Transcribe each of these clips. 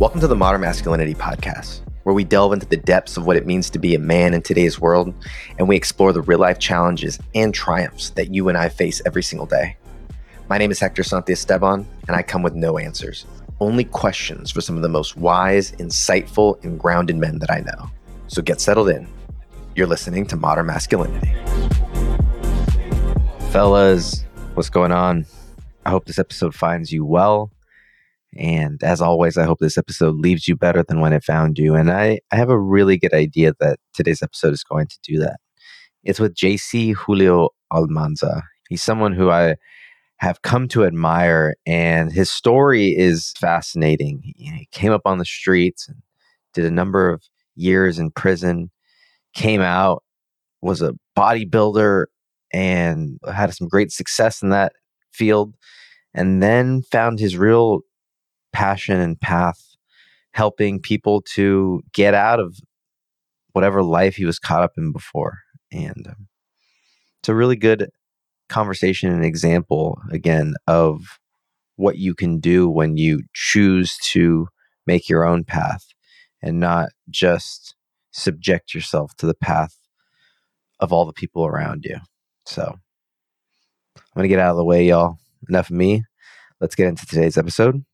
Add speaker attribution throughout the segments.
Speaker 1: Welcome to the Modern Masculinity Podcast, where we delve into the depths of what it means to be a man in today's world, and we explore the real life challenges and triumphs that you and I face every single day. My name is Hector Santiesteban, and I come with no answers, only questions for some of the most wise, insightful, and grounded men that I know. So get settled in. You're listening to Modern Masculinity. Fellas, what's going on? I hope this episode finds you well. And as always, I hope this episode leaves you better than when it found you. And I, I have a really good idea that today's episode is going to do that. It's with JC Julio Almanza. He's someone who I have come to admire, and his story is fascinating. He came up on the streets and did a number of years in prison, came out, was a bodybuilder, and had some great success in that field, and then found his real passion and path helping people to get out of whatever life he was caught up in before. And um, it's a really good conversation and example, again, of what you can do when you choose to make your own path and not just subject yourself to the path of all the people around you. So I'm going to get out of the way, y'all. Enough of me. Let's get into today's episode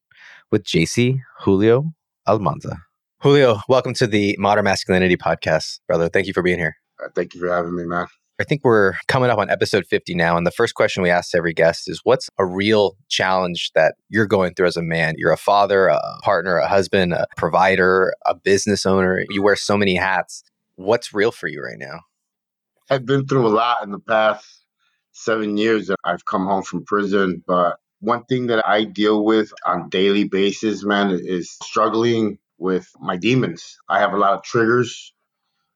Speaker 1: with JC Julio Almanza. Julio, welcome to the Modern Masculinity Podcast, brother. Thank you for being here.
Speaker 2: Uh, thank you for having me, man.
Speaker 1: I think we're coming up on episode 50 now. And the first question we ask every guest is what's a real challenge that you're going through as a man? You're a father, a partner, a husband, a provider, a business owner. You wear so many hats. What's real for you right now?
Speaker 2: I've been through a lot in the past seven years. I've come home from prison, but one thing that I deal with on daily basis, man, is struggling with my demons. I have a lot of triggers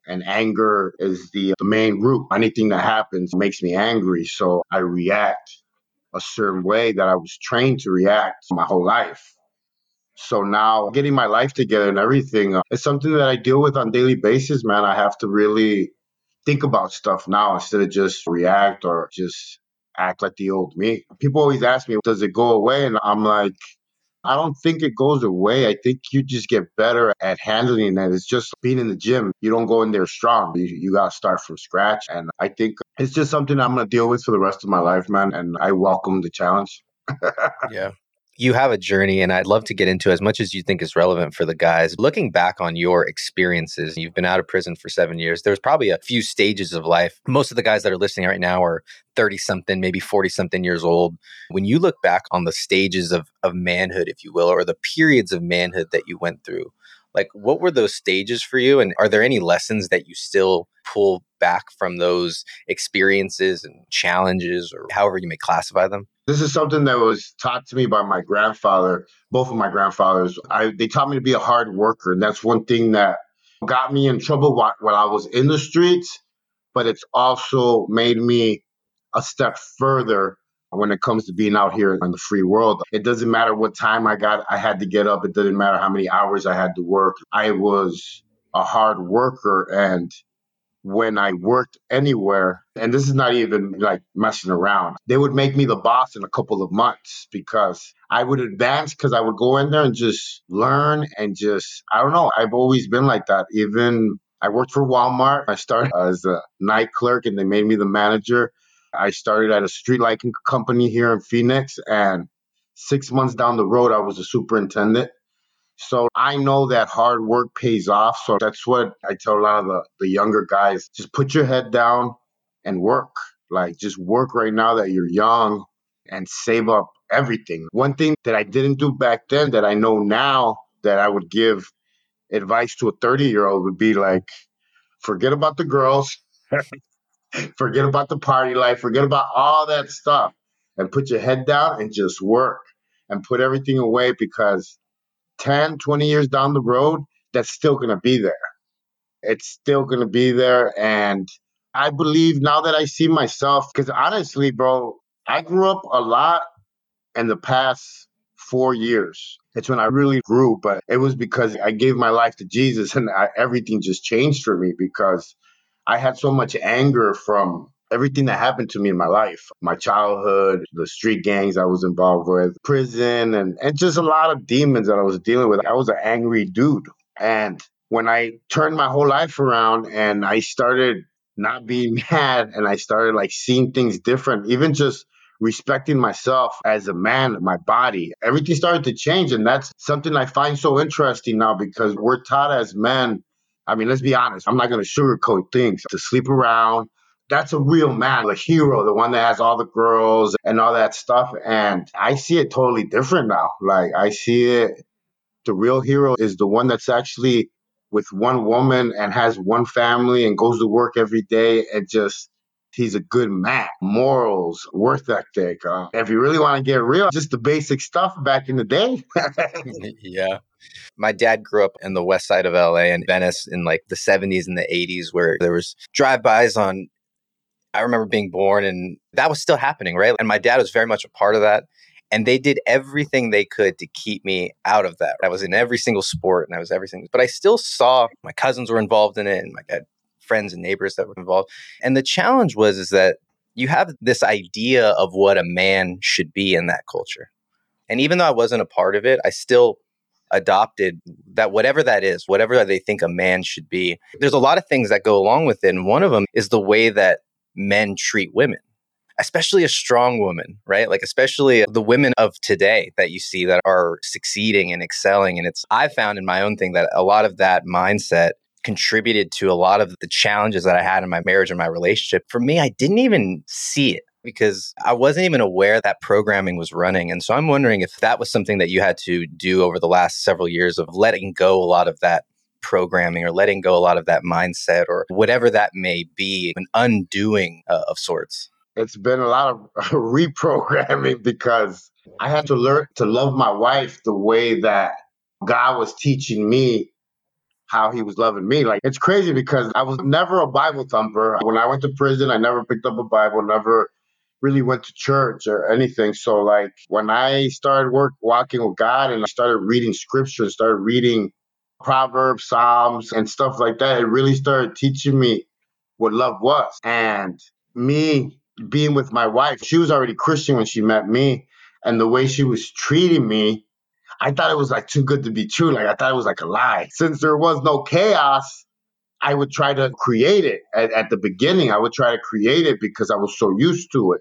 Speaker 2: and anger is the, the main root. Anything that happens makes me angry. So I react a certain way that I was trained to react my whole life. So now getting my life together and everything uh, is something that I deal with on daily basis, man. I have to really think about stuff now instead of just react or just act like the old me. People always ask me, does it go away? And I'm like, I don't think it goes away. I think you just get better at handling it. It's just being in the gym. You don't go in there strong. You, you got to start from scratch. And I think it's just something I'm going to deal with for the rest of my life, man. And I welcome the challenge.
Speaker 1: yeah you have a journey and I'd love to get into as much as you think is relevant for the guys. Looking back on your experiences, you've been out of prison for seven years. There's probably a few stages of life. Most of the guys that are listening right now are 30 something, maybe 40 something years old. When you look back on the stages of, of manhood, if you will, or the periods of manhood that you went through, like what were those stages for you? And are there any lessons that you still pull back from those experiences and challenges or however you may classify them?
Speaker 2: This is something that was taught to me by my grandfather, both of my grandfathers. I, they taught me to be a hard worker. And that's one thing that got me in trouble while I was in the streets, but it's also made me a step further when it comes to being out here in the free world. It doesn't matter what time I got, I had to get up. It doesn't matter how many hours I had to work. I was a hard worker and when I worked anywhere, and this is not even like messing around, they would make me the boss in a couple of months because I would advance because I would go in there and just learn and just, I don't know, I've always been like that. Even I worked for Walmart. I started as a night clerk and they made me the manager. I started at a street lighting company here in Phoenix and six months down the road, I was a superintendent. So I know that hard work pays off. So that's what I tell a lot of the, the younger guys just put your head down and work. Like just work right now that you're young and save up everything. One thing that I didn't do back then that I know now that I would give advice to a 30 year old would be like, forget about the girls, forget about the party life, forget about all that stuff and put your head down and just work and put everything away because 10, 20 years down the road, that's still going to be there. It's still going to be there. And I believe now that I see myself, because honestly, bro, I grew up a lot in the past four years. It's when I really grew, but it was because I gave my life to Jesus and I, everything just changed for me because I had so much anger from everything that happened to me in my life, my childhood, the street gangs I was involved with, prison, and, and just a lot of demons that I was dealing with. I was an angry dude. And when I turned my whole life around and I started not being mad and I started like seeing things different, even just respecting myself as a man, my body, everything started to change. And that's something I find so interesting now because we're taught as men. I mean, let's be honest, I'm not going to sugarcoat things to sleep around. That's a real man, a hero, the one that has all the girls and all that stuff. And I see it totally different now. Like, I see it, the real hero is the one that's actually with one woman and has one family and goes to work every day and just he's a good man. Morals, worth ethic. Uh, if you really want to get real, just the basic stuff back in the day.
Speaker 3: yeah. My dad grew up in the west side of LA and Venice in like the 70s and the 80s where there was drive-bys on I remember being born and that was still happening, right? And my dad was very much a part of that. And they did everything they could to keep me out of that. I was in every single sport and I was everything, but I still saw my cousins were involved in it and my had friends and neighbors that were involved. And the challenge was is that you have this idea of what a man should be in that culture. And even though I wasn't a part of it, I still adopted that whatever that is, whatever they think a man should be. There's a lot of things that go along with it. And one of them is the way that men treat women especially a strong woman, right? Like, especially the women of today that you see that are succeeding and excelling. And it's, I found in my own thing that a lot of that mindset contributed to a lot of the challenges that I had in my marriage and my relationship. For me, I didn't even see it because I wasn't even aware that programming was running. And so I'm wondering if that was something that you had to do over the last several years of letting go a lot of that programming or letting go a lot of that mindset or whatever that may be, an undoing uh, of sorts
Speaker 2: it's been a lot of reprogramming because I had to learn to love my wife the way that God was teaching me how he was loving me. Like it's crazy because I was never a Bible thumper. When I went to prison, I never picked up a Bible, never really went to church or anything. So like when I started work walking with God and I started reading scripture, and started reading Proverbs, Psalms and stuff like that, it really started teaching me what love was. And me being with my wife, she was already Christian when she met me. And the way she was treating me, I thought it was like too good to be true. Like I thought it was like a lie. Since there was no chaos, I would try to create it. At, at the beginning, I would try to create it because I was so used to it.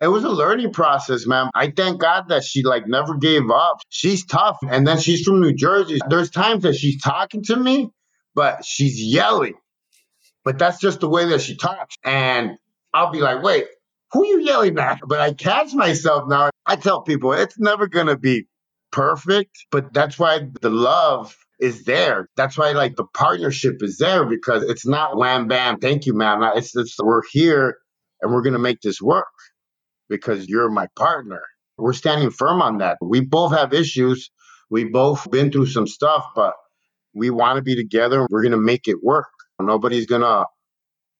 Speaker 2: It was a learning process, man. I thank God that she like never gave up. She's tough. And then she's from New Jersey. There's times that she's talking to me, but she's yelling. But that's just the way that she talks. And I'll be like, wait, who you yelling at? But I catch myself now. I tell people it's never going to be perfect, but that's why the love is there. That's why like the partnership is there because it's not wham bam, thank you, man. It's just we're here and we're gonna make this work because you're my partner. We're standing firm on that. We both have issues. We both been through some stuff, but we want to be together. We're gonna make it work. Nobody's gonna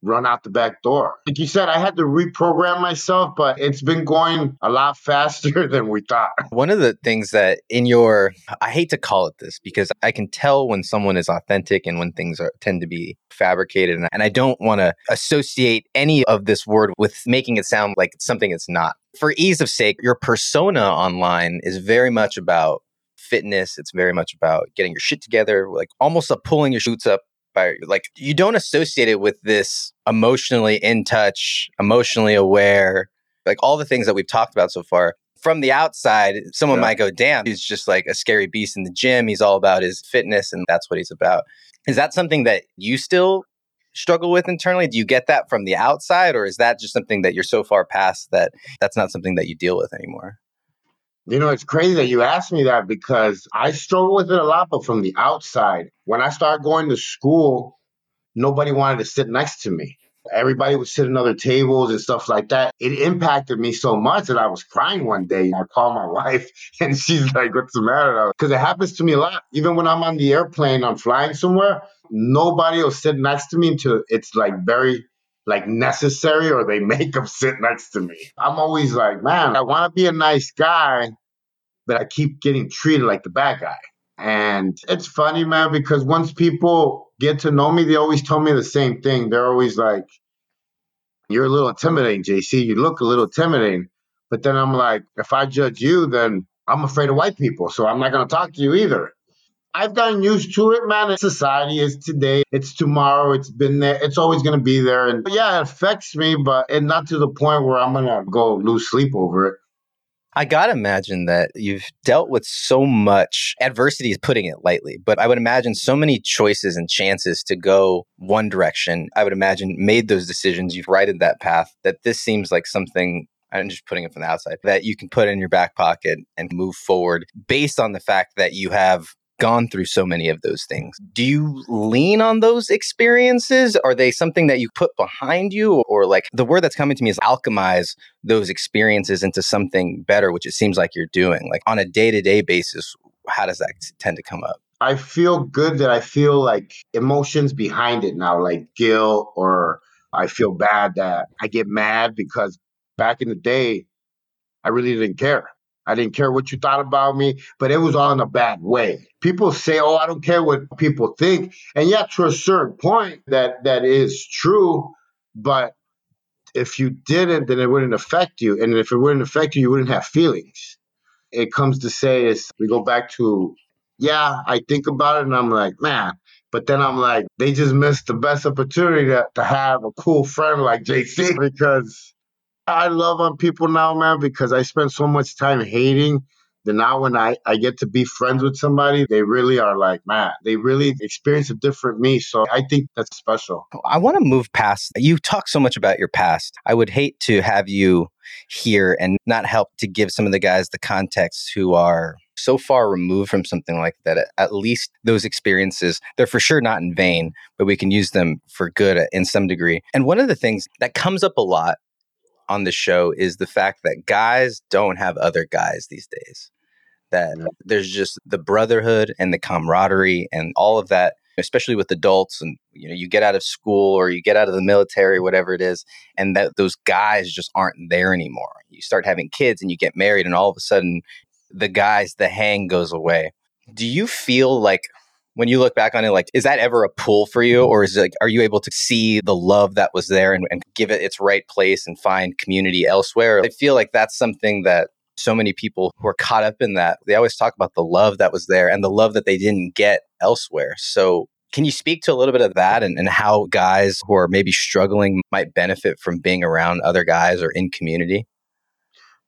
Speaker 2: run out the back door. Like you said, I had to reprogram myself, but it's been going a lot faster than we thought.
Speaker 3: One of the things that in your, I hate to call it this because I can tell when someone is authentic and when things are, tend to be fabricated. And, I don't want to associate any of this word with making it sound like something it's not. For ease of sake, your persona online is very much about fitness. It's very much about getting your shit together, like almost a pulling your shoots up by like you don't associate it with this emotionally in touch, emotionally aware, like all the things that we've talked about so far. From the outside, someone yeah. might go, damn, he's just like a scary beast in the gym. He's all about his fitness and that's what he's about. Is that something that you still struggle with internally? Do you get that from the outside or is that just something that you're so far past that that's not something that you deal with anymore?
Speaker 2: You know, it's crazy that you asked me that because I struggle with it a lot, but from the outside. When I started going to school, nobody wanted to sit next to me. Everybody would sit at other tables and stuff like that. It impacted me so much that I was crying one day. I called my wife and she's like, What's the matter? Because it happens to me a lot. Even when I'm on the airplane, I'm flying somewhere, nobody will sit next to me until it's like very like necessary or they make them sit next to me. I'm always like, man, I want to be a nice guy, but I keep getting treated like the bad guy. And it's funny, man, because once people get to know me, they always tell me the same thing. They're always like, You're a little intimidating, JC. You look a little intimidating. But then I'm like, if I judge you, then I'm afraid of white people. So I'm not going to talk to you either. I've gotten used to it, man. Society is today, it's tomorrow, it's been there, it's always going to be there. And yeah, it affects me, but and not to the point where I'm going to go lose sleep over it.
Speaker 3: I got to imagine that you've dealt with so much adversity, is putting it lightly, but I would imagine so many choices and chances to go one direction. I would imagine made those decisions, you've righted that path, that this seems like something I'm just putting it from the outside, that you can put in your back pocket and move forward based on the fact that you have gone through so many of those things. Do you lean on those experiences? Are they something that you put behind you? Or like the word that's coming to me is alchemize those experiences into something better, which it seems like you're doing. Like on a day to day basis, how does that tend to come up?
Speaker 2: I feel good that I feel like emotions behind it now, like guilt or I feel bad that I get mad because back in the day, I really didn't care. I didn't care what you thought about me, but it was all in a bad way. People say, "Oh, I don't care what people think," and yeah, to a certain point, that that is true. But if you didn't, then it wouldn't affect you, and if it wouldn't affect you, you wouldn't have feelings. It comes to say is we go back to, yeah, I think about it, and I'm like, man. But then I'm like, they just missed the best opportunity to, to have a cool friend like JC because I love on people now, man, because I spend so much time hating that now when I, I get to be friends with somebody, they really are like, man, they really experience a different me. So I think that's special.
Speaker 3: I want to move past, you talk so much about your past. I would hate to have you here and not help to give some of the guys the context who are so far removed from something like that at least those experiences they're for sure not in vain but we can use them for good in some degree and one of the things that comes up a lot on the show is the fact that guys don't have other guys these days. That there's just the brotherhood and the camaraderie and all of that, especially with adults. And you know, you get out of school or you get out of the military, whatever it is, and that those guys just aren't there anymore. You start having kids and you get married, and all of a sudden, the guys, the hang goes away. Do you feel like when you look back on it, like, is that ever a pull for you? Or is it like, are you able to see the love that was there and, and give it its right place and find community elsewhere? I feel like that's something that so many people who are caught up in that, they always talk about the love that was there and the love that they didn't get elsewhere. So, can you speak to a little bit of that and, and how guys who are maybe struggling might benefit from being around other guys or in community?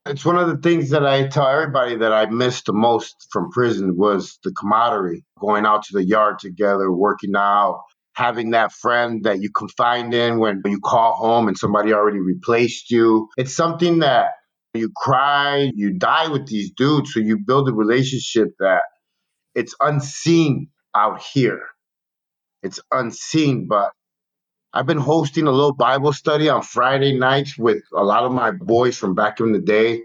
Speaker 2: It's one of the things that I tell everybody that I missed the most from prison was the camaraderie, going out to the yard together, working out, having that friend that you confide in when you call home and somebody already replaced you. It's something that you cry, you die with these dudes, so you build a relationship that it's unseen out here. It's unseen, but I've been hosting a little Bible study on Friday nights with a lot of my boys from back in the day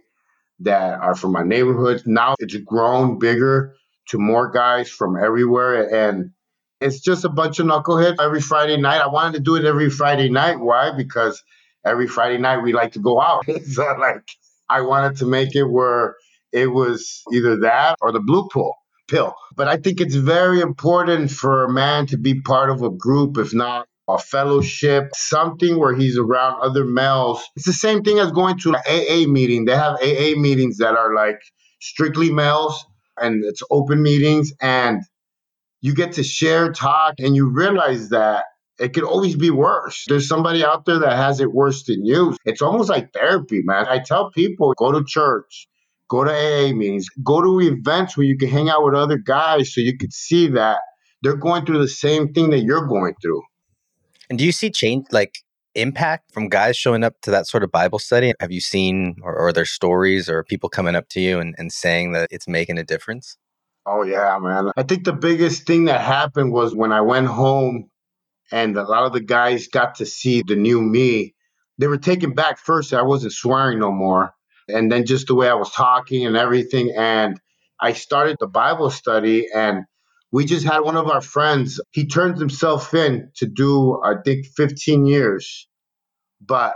Speaker 2: that are from my neighborhood. Now it's grown bigger to more guys from everywhere. And it's just a bunch of knuckleheads every Friday night. I wanted to do it every Friday night. Why? Because every Friday night we like to go out. so like I wanted to make it where it was either that or the blue pill pill. But I think it's very important for a man to be part of a group, if not a fellowship, something where he's around other males. It's the same thing as going to an AA meeting. They have AA meetings that are like strictly males and it's open meetings and you get to share, talk, and you realize that it could always be worse. There's somebody out there that has it worse than you. It's almost like therapy, man. I tell people go to church, go to AA meetings, go to events where you can hang out with other guys so you can see that they're going through the same thing that you're going through.
Speaker 3: And do you see change like impact from guys showing up to that sort of Bible study? Have you seen or, or their stories or people coming up to you and, and saying that it's making a difference?
Speaker 2: Oh yeah, man. I think the biggest thing that happened was when I went home and a lot of the guys got to see the new me. They were taken back first. I wasn't swearing no more. And then just the way I was talking and everything. And I started the Bible study and we just had one of our friends, he turned himself in to do, I think, 15 years. But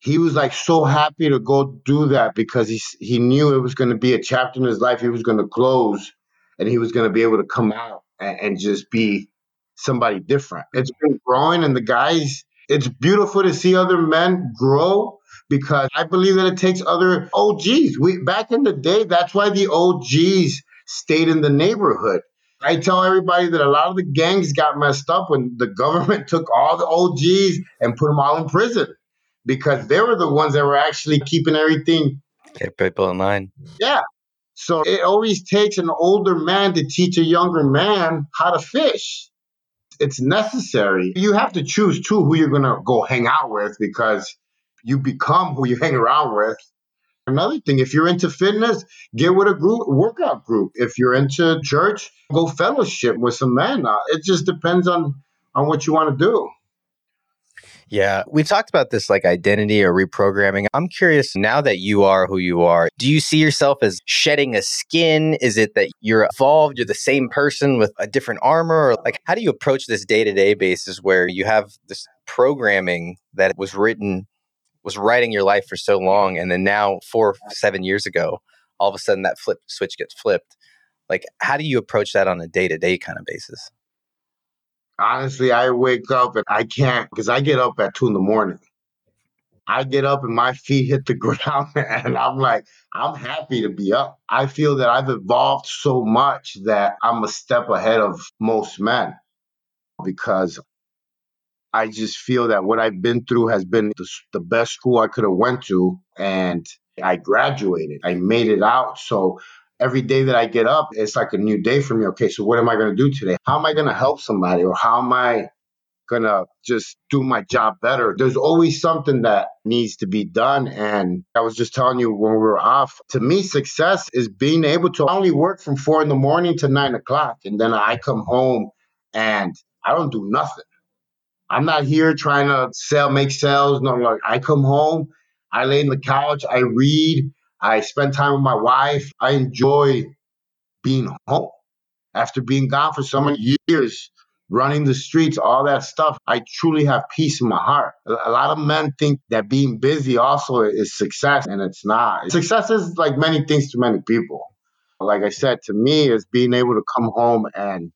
Speaker 2: he was like so happy to go do that because he, he knew it was going to be a chapter in his life he was going to close and he was going to be able to come out and, and just be somebody different. It's been growing, and the guys, It's beautiful to see other men grow because I believe that it takes other OGs. We back in the day, that's why the OGs stayed in the neighborhood. I tell everybody that a lot of the gangs got messed up when the government took all the OGs and put them all in prison because they were the ones that were actually keeping everything.
Speaker 3: Keep people in line.
Speaker 2: Yeah. So it always takes an older man to teach a younger man how to fish. It's necessary. You have to choose too who you're going to go hang out with because you become who you hang around with. Another thing, if you're into fitness, get with a group workout group. If you're into church, go fellowship with some men. Uh, it just depends on on what you want to do.
Speaker 3: Yeah, we talked about this like identity or reprogramming. I'm curious now that you are who you are, do you see yourself as shedding a skin? Is it that you're evolved, you're the same person with a different armor? Or like, how do you approach this day to day basis where you have this programming that was written, was writing your life for so long, and then now, four, seven years ago, all of a sudden that flip switch gets flipped? Like, how do you approach that on a day to day kind of basis?
Speaker 2: Honestly, I wake up and I can't because I get up at two in the morning. I get up and my feet hit the ground and I'm like, I'm happy to be up. I feel that I've evolved so much that I'm a step ahead of most men because I just feel that what I've been through has been the, the best school I could have went to and I graduated. I made it out. So every day that I get up, it's like a new day for me. Okay, so what am I going to do today? How am I going to help somebody or how am I going to just do my job better? There's always something that needs to be done. And I was just telling you when we were off, to me, success is being able to only work from four in the morning to nine o'clock. And then I come home and I don't do nothing. I'm not here trying to sell, make sales. No, like I come home, I lay in the couch, I read, I spend time with my wife. I enjoy being home after being gone for so many years, running the streets, all that stuff. I truly have peace in my heart. A lot of men think that being busy also is success, and it's not. Success is like many things to many people. Like I said, to me, is being able to come home and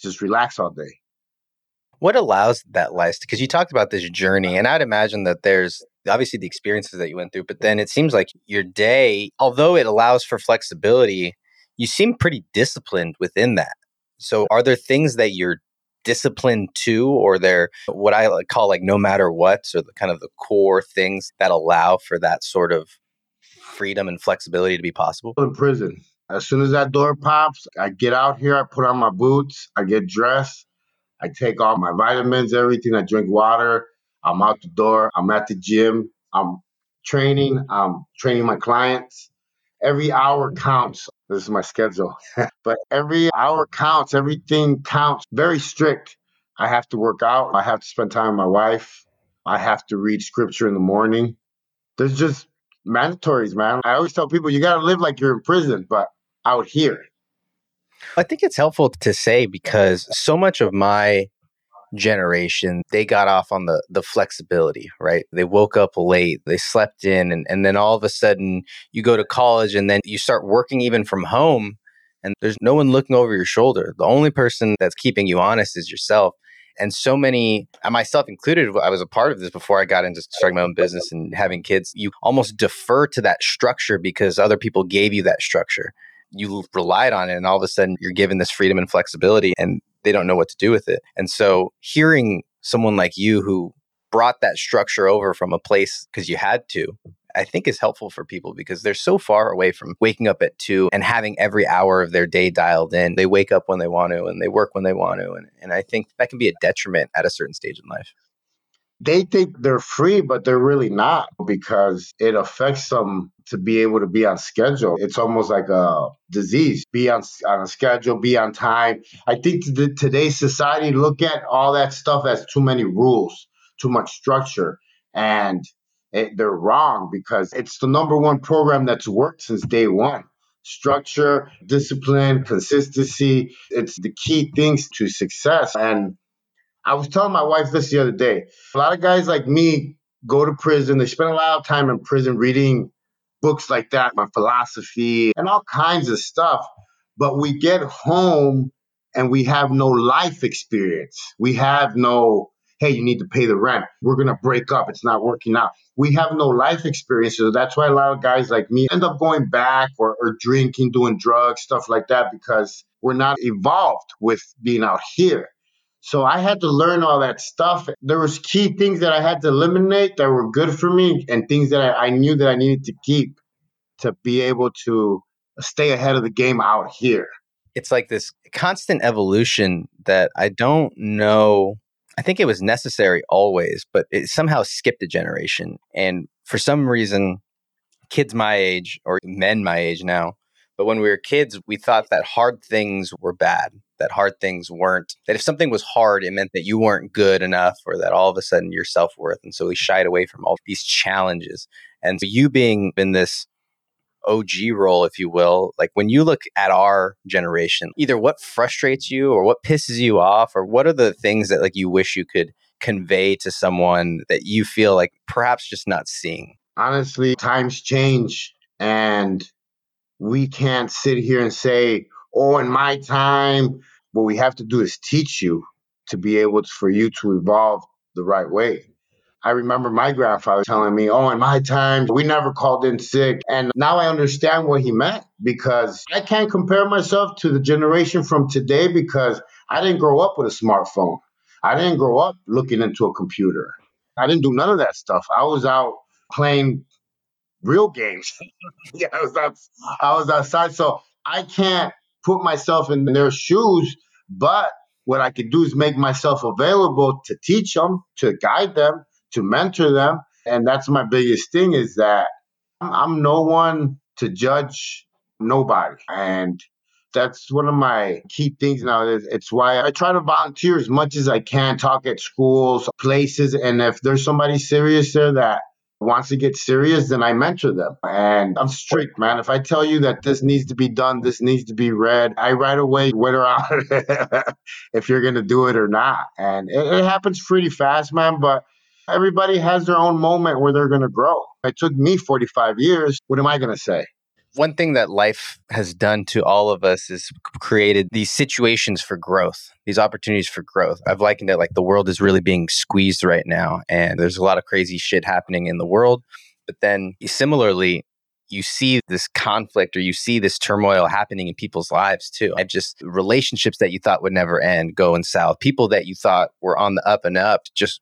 Speaker 2: just relax all day.
Speaker 3: What allows that lifestyle? Because you talked about this journey, and I'd imagine that there's obviously the experiences that you went through, but then it seems like your day, although it allows for flexibility, you seem pretty disciplined within that. So, are there things that you're disciplined to, or they're what I call like no matter what, or the kind of the core things that allow for that sort of freedom and flexibility to be possible?
Speaker 2: In prison, as soon as that door pops, I get out here, I put on my boots, I get dressed, I take all my vitamins, everything, I drink water, I'm out the door. I'm at the gym. I'm training. I'm training my clients. Every hour counts. This is my schedule. but every hour counts. Everything counts. Very strict. I have to work out. I have to spend time with my wife. I have to read scripture in the morning. There's just mandatories, man. I always tell people you got to live like you're in prison, but out here.
Speaker 3: I think it's helpful to say because so much of my generation, they got off on the the flexibility, right? They woke up late, they slept in, and, and then all of a sudden you go to college and then you start working even from home and there's no one looking over your shoulder. The only person that's keeping you honest is yourself. And so many, uh, myself included, I was a part of this before I got into starting my own business and having kids. You almost defer to that structure because other people gave you that structure. You relied on it, and all of a sudden you're given this freedom and flexibility. And they don't know what to do with it. And so hearing someone like you who brought that structure over from a place because you had to, I think is helpful for people because they're so far away from waking up at two and having every hour of their day dialed in. They wake up when they want to and they work when they want to. And, and I think that can be a detriment at a certain stage in life
Speaker 2: they think they're free, but they're really not because it affects them to be able to be on schedule. It's almost like a disease. Be on, on a schedule, be on time. I think the, today's society look at all that stuff as too many rules, too much structure. And it, they're wrong because it's the number one program that's worked since day one. Structure, discipline, consistency. It's the key things to success. And I was telling my wife this the other day. A lot of guys like me go to prison. They spend a lot of time in prison reading books like that, my philosophy, and all kinds of stuff. But we get home and we have no life experience. We have no hey, you need to pay the rent. We're going to break up. It's not working out. We have no life experiences. That's why a lot of guys like me end up going back or, or drinking, doing drugs, stuff like that, because we're not evolved with being out here. So I had to learn all that stuff. There was key things that I had to eliminate that were good for me and things that I, I knew that I needed to keep to be able to stay ahead of the game out here.
Speaker 3: It's like this constant evolution that I don't know. I think it was necessary always, but it somehow skipped a generation. And for some reason, kids my age or men my age now, but when we were kids, we thought that hard things were bad, that hard things weren't, that if something was hard, it meant that you weren't good enough or that all of a sudden your self worth. And so we shied away from all these challenges. And so you being in this OG role, if you will, like when you look at our generation, either what frustrates you or what pisses you off, or what are the things that like you wish you could convey to someone that you feel like perhaps just not seeing?
Speaker 2: Honestly, times change and we can't sit here and say, oh, in my time, what we have to do is teach you to be able to, for you to evolve the right way. I remember my grandfather telling me, Oh, in my time, we never called in sick. And now I understand what he meant because I can't compare myself to the generation from today because I didn't grow up with a smartphone. I didn't grow up looking into a computer. I didn't do none of that stuff. I was out playing real games. yeah, I was, out, I was outside. So I can't put myself in their shoes, but what I could do is make myself available to teach them, to guide them, to mentor them. And that's my biggest thing is that I'm no one to judge nobody. And that's one of my key things now. It's why I try to volunteer as much as I can, talk at schools, places. And if there's somebody serious there that wants to get serious, then I mentor them. And I'm strict, man. If I tell you that this needs to be done, this needs to be read, I right away whether out if you're going to do it or not. And it, it happens pretty fast, man. But everybody has their own moment where they're going to grow. It took me 45 years. What am I going to say?
Speaker 3: One thing that life has done to all of us is created these situations for growth, these opportunities for growth. I've likened it like the world is really being squeezed right now, and there's a lot of crazy shit happening in the world. But then similarly, you see this conflict or you see this turmoil happening in people's lives too. I've just relationships that you thought would never end going south, people that you thought were on the up and up just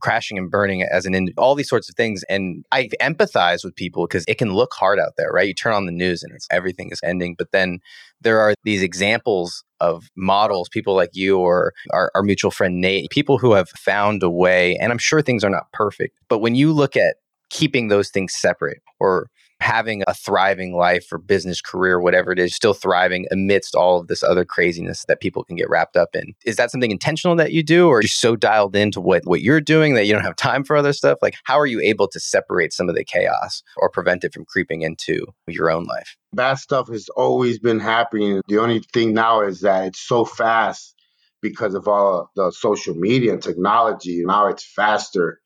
Speaker 3: crashing and burning as an in all these sorts of things. And I empathize with people because it can look hard out there, right? You turn on the news and it's everything is ending. But then there are these examples of models, people like you or our, our mutual friend Nate, people who have found a way. And I'm sure things are not perfect, but when you look at keeping those things separate or having a thriving life or business career, whatever it is, still thriving amidst all of this other craziness that people can get wrapped up in. Is that something intentional that you do, or are you so dialed into what, what you're doing that you don't have time for other stuff? Like, how are you able to separate some of the chaos or prevent it from creeping into your own life?
Speaker 2: Bad stuff has always been happening. The only thing now is that it's so fast because of all the social media and technology. Now it's faster.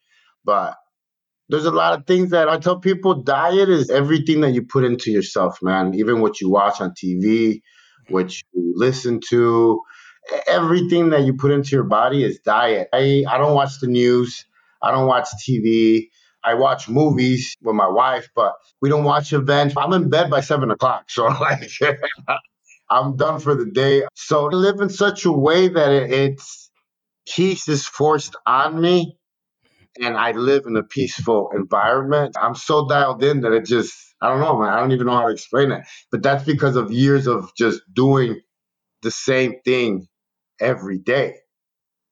Speaker 2: But there's a lot of things that I tell people diet is everything that you put into yourself, man. Even what you watch on TV, what you listen to, everything that you put into your body is diet. I, I don't watch the news, I don't watch TV. I watch movies with my wife, but we don't watch events. I'm in bed by seven o'clock. So, like, I'm done for the day. So, I live in such a way that it, it's peace is forced on me and I live in a peaceful environment. I'm so dialed in that it just, I don't know, man. I don't even know how to explain it. But that's because of years of just doing the same thing every day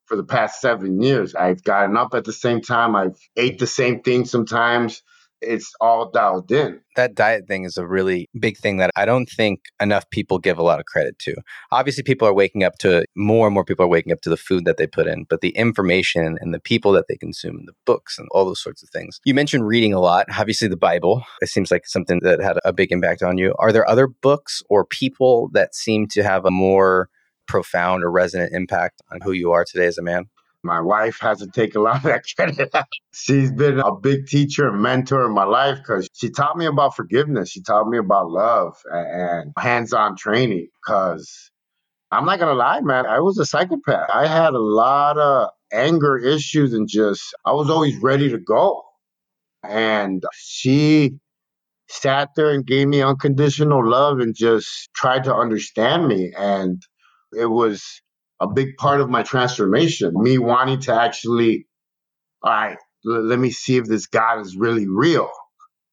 Speaker 2: for the past seven years. I've gotten up at the same time. I've ate the same thing sometimes it's all dialed in.
Speaker 3: That diet thing is a really big thing that I don't think enough people give a lot of credit to. Obviously, people are waking up to more and more people are waking up to the food that they put in, but the information and the people that they consume and the books and all those sorts of things. You mentioned reading a lot. Obviously, the Bible, it seems like something that had a big impact on you. Are there other books or people that seem to have a more profound or resonant impact on who you are today as a man?
Speaker 2: My wife has to take a lot of that credit. Out. She's been a big teacher and mentor in my life because she taught me about forgiveness. She taught me about love and hands on training because I'm not going to lie, man. I was a psychopath. I had a lot of anger issues and just, I was always ready to go. And she sat there and gave me unconditional love and just tried to understand me. And it was a big part of my transformation, me wanting to actually, all right, l- let me see if this God is really real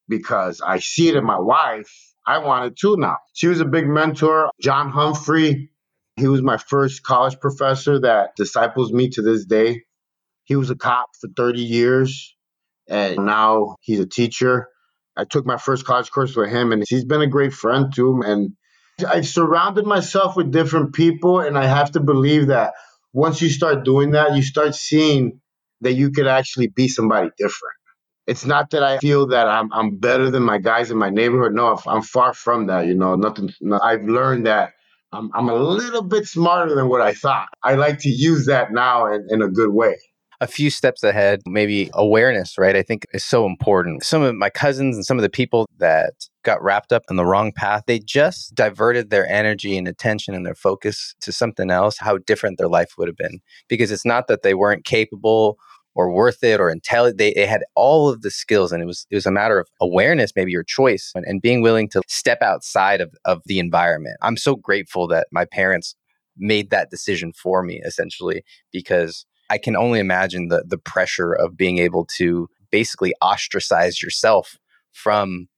Speaker 2: because I see it in my wife. I wanted to now. She was a big mentor. John Humphrey, he was my first college professor that disciples me to this day. He was a cop for 30 years and now he's a teacher. I took my first college course with him and he's been a great friend to too. And I've surrounded myself with different people and I have to believe that once you start doing that, you start seeing that you could actually be somebody different it's not that I feel that I'm I'm better than my guys in my neighborhood. No, I'm far from that. You know, nothing. No, I've learned that I'm I'm a little bit smarter than what I thought. I like to use that now in, in a good way
Speaker 3: a few steps ahead, maybe awareness, right? I think is so important. Some of my cousins and some of the people that got wrapped up in the wrong path, they just diverted their energy and attention and their focus to something else, how different their life would have been. Because it's not that they weren't capable or worth it or intelligent. They, they, had all of the skills, and it was it was a matter of awareness, maybe your choice, and, and being willing to step outside of of the environment. I'm so grateful that my parents made that decision for me, essentially, because I can only imagine the the pressure of being able to basically ostracize yourself from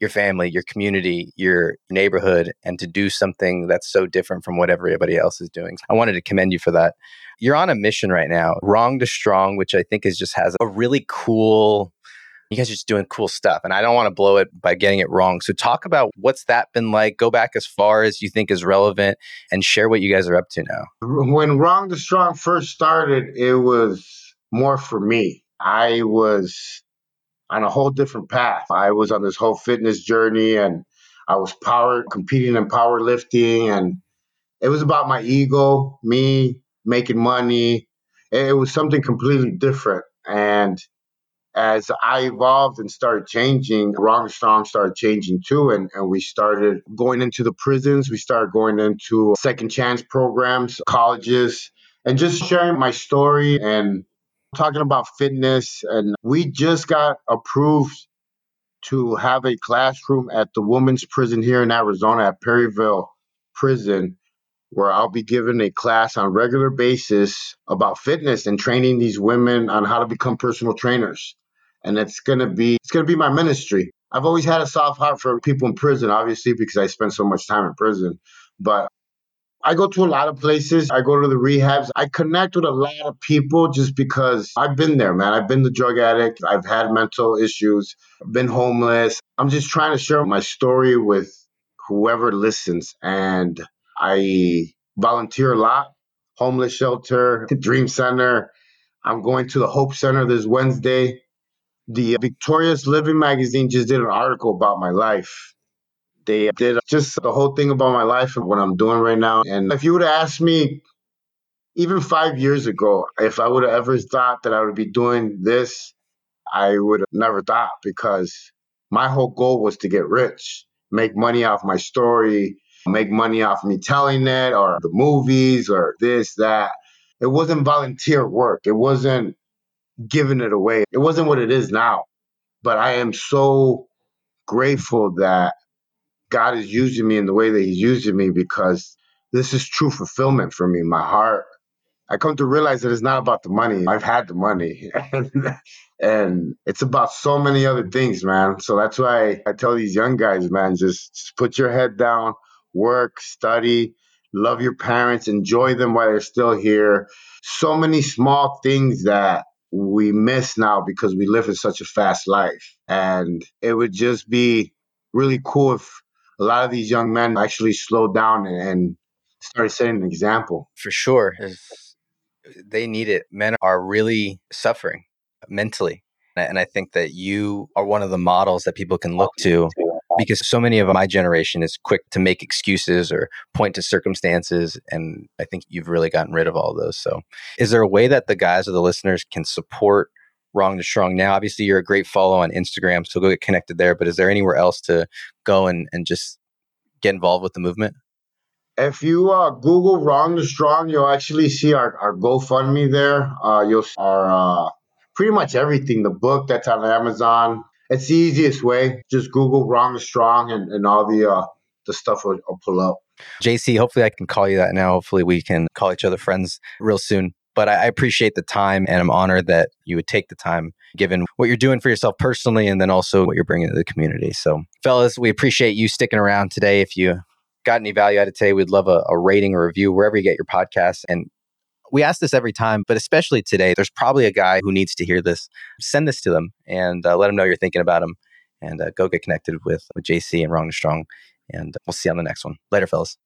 Speaker 3: your family, your community, your neighborhood, and to do something that's so different from what everybody else is doing. I wanted to commend you for that. You're on a mission right now, Wrong to Strong, which I think is just has a really cool. You guys are just doing cool stuff, and I don't want to blow it by getting it wrong. So, talk about what's that been like. Go back as far as you think is relevant, and share what you guys are up to now.
Speaker 2: When Wrong to Strong first started, it was more for me. I was on a whole different path. I was on this whole fitness journey and I was power competing in powerlifting and it was about my ego, me making money. It was something completely different. And as I evolved and started changing, Wrong Strong started changing too. And, and we started going into the prisons. We started going into second chance programs, colleges, and just sharing my story and talking about fitness. And we just got approved to have a classroom at the women's prison here in Arizona at Perryville Prison where I'll be giving a class on regular basis about fitness and training these women on how to become personal trainers. And it's to be it's to be my ministry. I've always had a soft heart for people in prison obviously because I spent so much time in prison, but I go to a lot of places. I go to the rehabs. I connect with a lot of people just because I've been there, man. I've been the drug addict. I've had mental issues, I've been homeless. I'm just trying to share my story with whoever listens. And I volunteer a lot, homeless shelter, Dream Center. I'm going to the Hope Center this Wednesday. The Victorious Living magazine just did an article about my life. They did just the whole thing about my life and what I'm doing right now. And if you would have asked me even five years ago, if I would have ever thought that I would be doing this, I would have never thought because my whole goal was to get rich, make money off my story, make money off me telling it or the movies or this, that. It wasn't volunteer work. It wasn't giving it away. It wasn't what it is now. But I am so grateful that God is using me in the way that He's using me because this is true fulfillment for me. My heart I come to realize that it's not about the money. I've had the money. and, it's about so many other things, man. So that's why I tell these young guys, man, just, just put your head down, work, study, love your parents, enjoy them while they're still here. So many small things that we miss now because we live in such a fast life. And it would just be really cool if a lot of these young men actually slowed down and, and started setting an example.
Speaker 3: For sure they need it. Men are really suffering mentally. And I think that you are one of the models that people can look to because so many of my generation is quick to make excuses or point to circumstances. And I think you've really gotten rid of all those. So, is there a way that the guys or the listeners can support Wrong to Strong now? Obviously, you're a great follow on Instagram, so go get connected there. But is there anywhere else to go and, and just get involved with the movement?
Speaker 2: If you uh, Google Wrong to Strong, you'll actually see our, our GoFundMe there. Uh, you'll see our uh, pretty much everything. The book that's on Amazon. It's the easiest way. Just Google Wrong to Strong, and, and all the uh, the stuff will, will pull up.
Speaker 3: JC, hopefully I can call you that now. Hopefully we can call each other friends real soon. But I, appreciate the time, and I'm honored that you would take the time, given what you're doing for yourself personally, and then also what you're bringing to the community. So, fellas, we appreciate you sticking around today. If you got any value out of today, we'd love a, a rating or review wherever you get your podcasts. And we ask this every time, but especially today, there's probably a guy who needs to hear this. Send this to them and uh, let them know you're thinking about them and uh, go get connected with, with JC and Wrong to Strong. And we'll see you on the next one. Later, fellas.